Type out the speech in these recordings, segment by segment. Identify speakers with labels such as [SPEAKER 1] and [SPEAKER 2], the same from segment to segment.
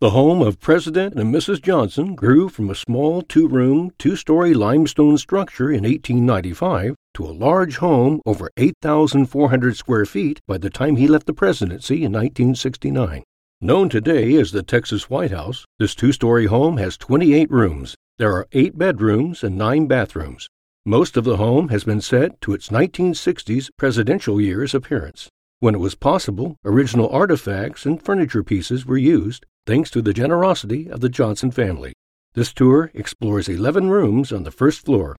[SPEAKER 1] The home of President and Mrs. Johnson grew from a small two room, two story limestone structure in 1895 to a large home over 8,400 square feet by the time he left the presidency in 1969. Known today as the Texas White House, this two story home has 28 rooms. There are eight bedrooms and nine bathrooms. Most of the home has been set to its 1960s presidential year's appearance. When it was possible, original artifacts and furniture pieces were used, thanks to the generosity of the Johnson family. This tour explores 11 rooms on the first floor.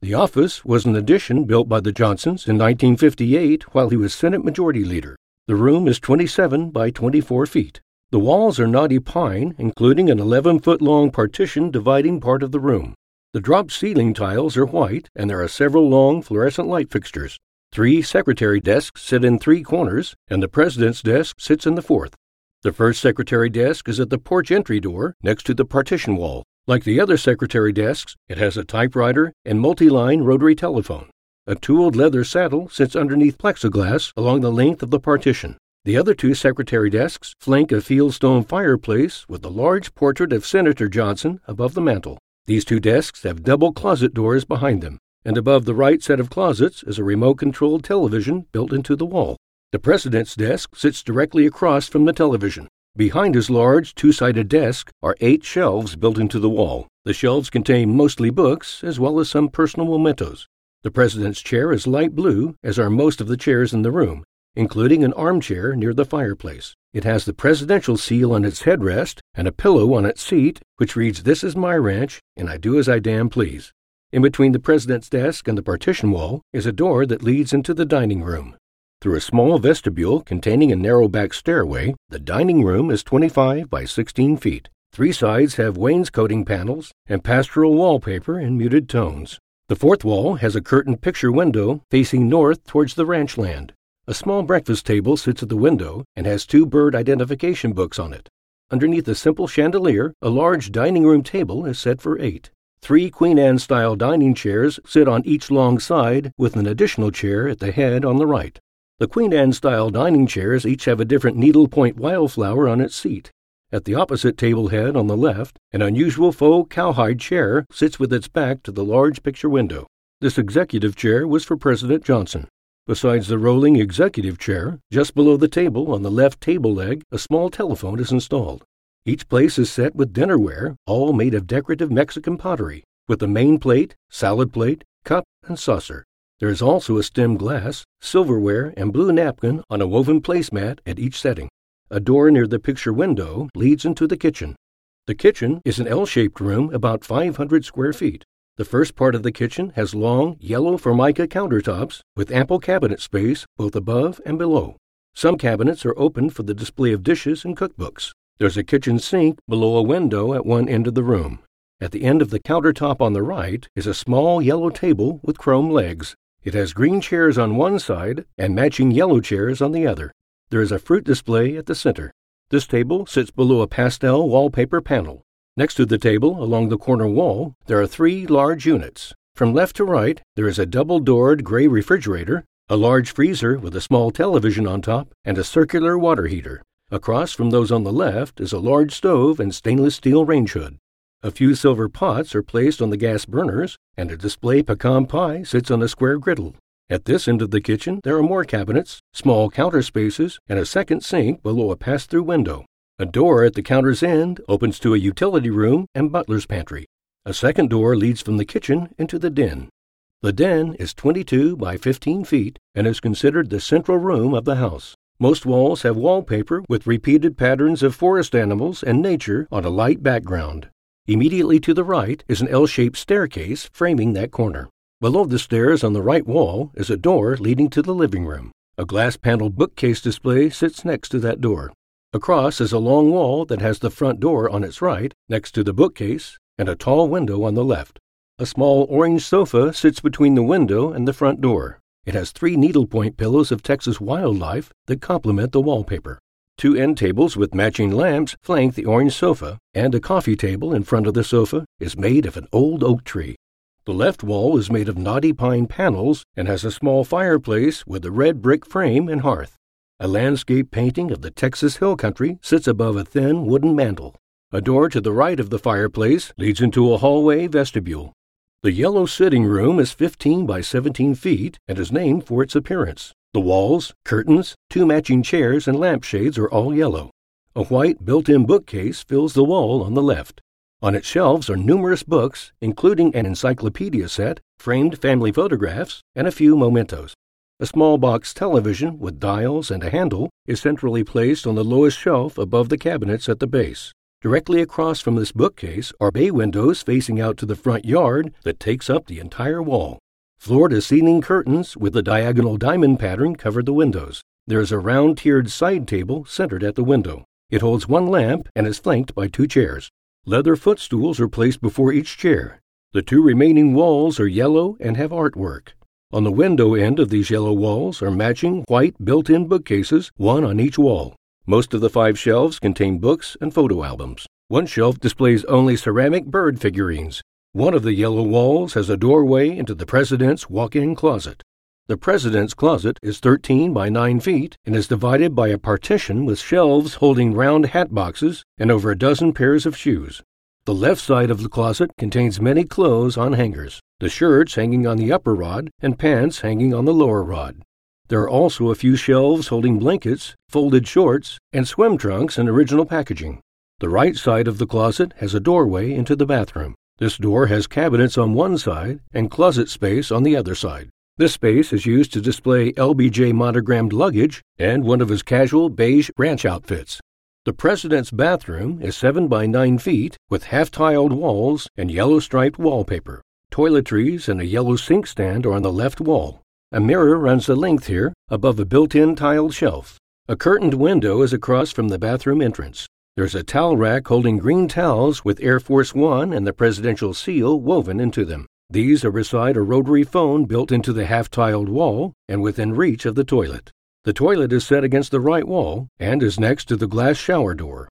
[SPEAKER 1] The office was an addition built by the Johnsons in 1958 while he was Senate Majority Leader. The room is 27 by 24 feet. The walls are knotty pine, including an 11 foot long partition dividing part of the room. The drop ceiling tiles are white, and there are several long fluorescent light fixtures. Three secretary desks sit in three corners, and the president's desk sits in the fourth. The first secretary desk is at the porch entry door next to the partition wall. Like the other secretary desks, it has a typewriter and multi line rotary telephone. A tooled leather saddle sits underneath plexiglass along the length of the partition. The other two secretary desks flank a fieldstone fireplace with a large portrait of Senator Johnson above the mantel. These two desks have double closet doors behind them, and above the right set of closets is a remote controlled television built into the wall. The president's desk sits directly across from the television. Behind his large two sided desk are eight shelves built into the wall. The shelves contain mostly books as well as some personal mementos. The president's chair is light blue, as are most of the chairs in the room, including an armchair near the fireplace. It has the presidential seal on its headrest and a pillow on its seat, which reads, This is my ranch, and I do as I damn please. In between the president's desk and the partition wall is a door that leads into the dining room. Through a small vestibule containing a narrow back stairway, the dining room is 25 by 16 feet. Three sides have wainscoting panels and pastoral wallpaper in muted tones. The fourth wall has a curtained picture window facing north towards the ranch land. A small breakfast table sits at the window and has two bird identification books on it. Underneath a simple chandelier, a large dining room table is set for eight. Three Queen Anne style dining chairs sit on each long side, with an additional chair at the head on the right. The Queen Anne style dining chairs each have a different needlepoint wildflower on its seat. At the opposite table head on the left, an unusual faux cowhide chair sits with its back to the large picture window. This executive chair was for President Johnson. Besides the rolling executive chair, just below the table on the left table leg, a small telephone is installed. Each place is set with dinnerware, all made of decorative Mexican pottery, with the main plate, salad plate, cup, and saucer. There is also a stemmed glass, silverware, and blue napkin on a woven placemat at each setting. A door near the picture window leads into the kitchen. The kitchen is an L shaped room about 500 square feet. The first part of the kitchen has long, yellow formica countertops with ample cabinet space both above and below. Some cabinets are open for the display of dishes and cookbooks. There's a kitchen sink below a window at one end of the room. At the end of the countertop on the right is a small yellow table with chrome legs. It has green chairs on one side and matching yellow chairs on the other. There is a fruit display at the center. This table sits below a pastel wallpaper panel. Next to the table, along the corner wall, there are three large units. From left to right, there is a double doored gray refrigerator, a large freezer with a small television on top, and a circular water heater. Across from those on the left is a large stove and stainless steel range hood. A few silver pots are placed on the gas burners, and a display pecan pie sits on a square griddle. At this end of the kitchen, there are more cabinets, small counter spaces, and a second sink below a pass through window. A door at the counter's end opens to a utility room and butler's pantry. A second door leads from the kitchen into the den. The den is 22 by 15 feet and is considered the central room of the house. Most walls have wallpaper with repeated patterns of forest animals and nature on a light background. Immediately to the right is an L shaped staircase framing that corner. Below the stairs on the right wall is a door leading to the living room. A glass paneled bookcase display sits next to that door. Across is a long wall that has the front door on its right, next to the bookcase, and a tall window on the left. A small orange sofa sits between the window and the front door. It has three needlepoint pillows of Texas wildlife that complement the wallpaper. Two end tables with matching lamps flank the orange sofa, and a coffee table in front of the sofa is made of an old oak tree. The left wall is made of knotty pine panels and has a small fireplace with a red brick frame and hearth. A landscape painting of the Texas hill country sits above a thin wooden mantel. A door to the right of the fireplace leads into a hallway vestibule. The yellow sitting room is 15 by 17 feet and is named for its appearance. The walls, curtains, two matching chairs, and lampshades are all yellow. A white built in bookcase fills the wall on the left. On its shelves are numerous books, including an encyclopedia set, framed family photographs, and a few mementos. A small box television with dials and a handle is centrally placed on the lowest shelf above the cabinets at the base. Directly across from this bookcase are bay windows facing out to the front yard that takes up the entire wall. To ceiling curtains with a diagonal diamond pattern cover the windows. There is a round tiered side table centered at the window. It holds one lamp and is flanked by two chairs. Leather footstools are placed before each chair. The two remaining walls are yellow and have artwork. On the window end of these yellow walls are matching white built in bookcases, one on each wall. Most of the five shelves contain books and photo albums. One shelf displays only ceramic bird figurines. One of the yellow walls has a doorway into the president's walk in closet. The president's closet is 13 by 9 feet and is divided by a partition with shelves holding round hat boxes and over a dozen pairs of shoes. The left side of the closet contains many clothes on hangers, the shirts hanging on the upper rod and pants hanging on the lower rod. There are also a few shelves holding blankets, folded shorts, and swim trunks in original packaging. The right side of the closet has a doorway into the bathroom. This door has cabinets on one side and closet space on the other side. This space is used to display LBJ monogrammed luggage and one of his casual beige ranch outfits. The president's bathroom is 7 by 9 feet with half tiled walls and yellow striped wallpaper. Toiletries and a yellow sink stand are on the left wall. A mirror runs the length here above a built in tiled shelf. A curtained window is across from the bathroom entrance. There's a towel rack holding green towels with Air Force One and the presidential seal woven into them. These are beside a rotary phone built into the half tiled wall and within reach of the toilet. The toilet is set against the right wall and is next to the glass shower door.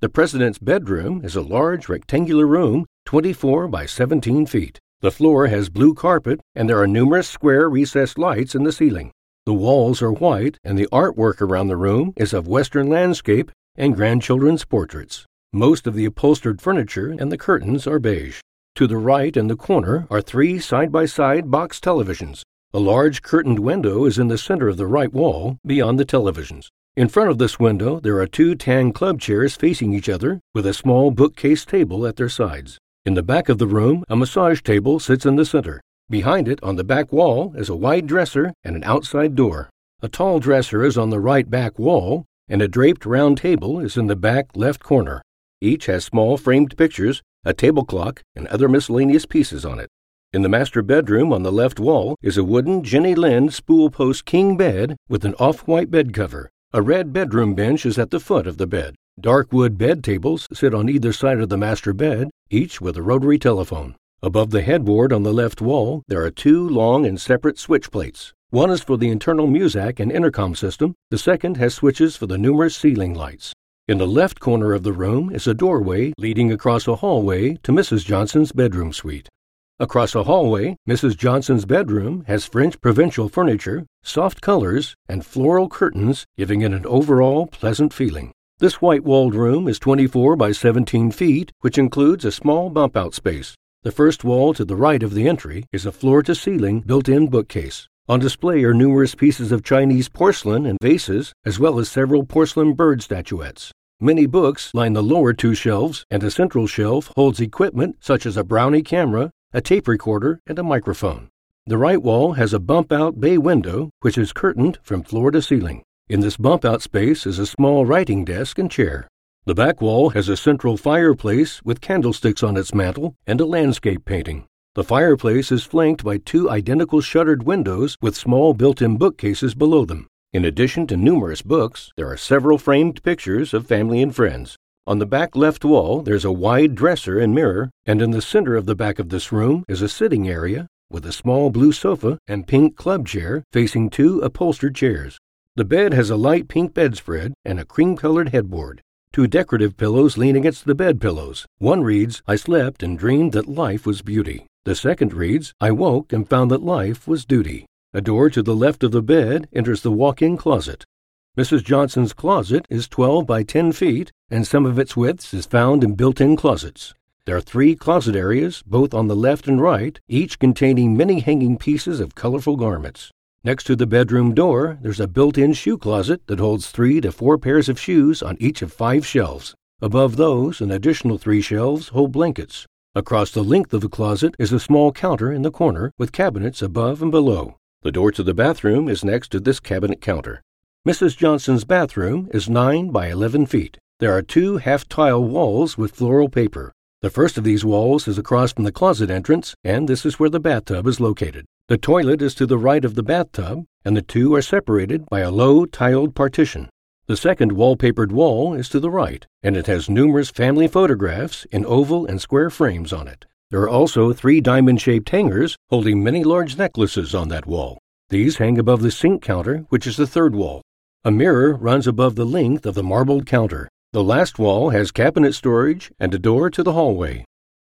[SPEAKER 1] The president's bedroom is a large rectangular room, 24 by 17 feet. The floor has blue carpet and there are numerous square recessed lights in the ceiling. The walls are white and the artwork around the room is of Western landscape and grandchildren's portraits. Most of the upholstered furniture and the curtains are beige. To the right in the corner are three side by side box televisions, a large curtained window is in the center of the right wall, beyond the televisions. In front of this window, there are two tan club chairs facing each other, with a small bookcase table at their sides. In the back of the room, a massage table sits in the center. Behind it, on the back wall, is a wide dresser and an outside door. A tall dresser is on the right back wall, and a draped round table is in the back left corner. Each has small framed pictures, a table clock, and other miscellaneous pieces on it. In the master bedroom on the left wall is a wooden Jenny Lind spool post king bed with an off white bed cover. A red bedroom bench is at the foot of the bed. Dark wood bed tables sit on either side of the master bed, each with a rotary telephone. Above the headboard on the left wall, there are two long and separate switch plates. One is for the internal Muzak and intercom system, the second has switches for the numerous ceiling lights. In the left corner of the room is a doorway leading across a hallway to Mrs. Johnson's bedroom suite. Across a hallway, Mrs. Johnson's bedroom has French provincial furniture, soft colors, and floral curtains, giving it an overall pleasant feeling. This white walled room is 24 by 17 feet, which includes a small bump out space. The first wall to the right of the entry is a floor to ceiling built in bookcase. On display are numerous pieces of Chinese porcelain and vases, as well as several porcelain bird statuettes. Many books line the lower two shelves, and a central shelf holds equipment such as a Brownie camera, a tape recorder, and a microphone. The right wall has a bump out bay window, which is curtained from floor to ceiling. In this bump out space is a small writing desk and chair. The back wall has a central fireplace with candlesticks on its mantel and a landscape painting. The fireplace is flanked by two identical shuttered windows with small built in bookcases below them. In addition to numerous books, there are several framed pictures of family and friends. On the back left wall, there's a wide dresser and mirror, and in the center of the back of this room is a sitting area with a small blue sofa and pink club chair facing two upholstered chairs. The bed has a light pink bedspread and a cream colored headboard. Two decorative pillows lean against the bed pillows. One reads, I slept and dreamed that life was beauty. The second reads, I woke and found that life was duty. A door to the left of the bed enters the walk in closet. Mrs. Johnson's closet is 12 by 10 feet, and some of its width is found in built in closets. There are three closet areas, both on the left and right, each containing many hanging pieces of colorful garments. Next to the bedroom door, there's a built in shoe closet that holds three to four pairs of shoes on each of five shelves. Above those, an additional three shelves hold blankets. Across the length of the closet is a small counter in the corner with cabinets above and below. The door to the bathroom is next to this cabinet counter. Mrs. Johnson's bathroom is 9 by 11 feet. There are two half tile walls with floral paper. The first of these walls is across from the closet entrance, and this is where the bathtub is located. The toilet is to the right of the bathtub, and the two are separated by a low tiled partition. The second wallpapered wall is to the right, and it has numerous family photographs in oval and square frames on it. There are also three diamond shaped hangers holding many large necklaces on that wall. These hang above the sink counter, which is the third wall. A mirror runs above the length of the marbled counter. The last wall has cabinet storage and a door to the hallway.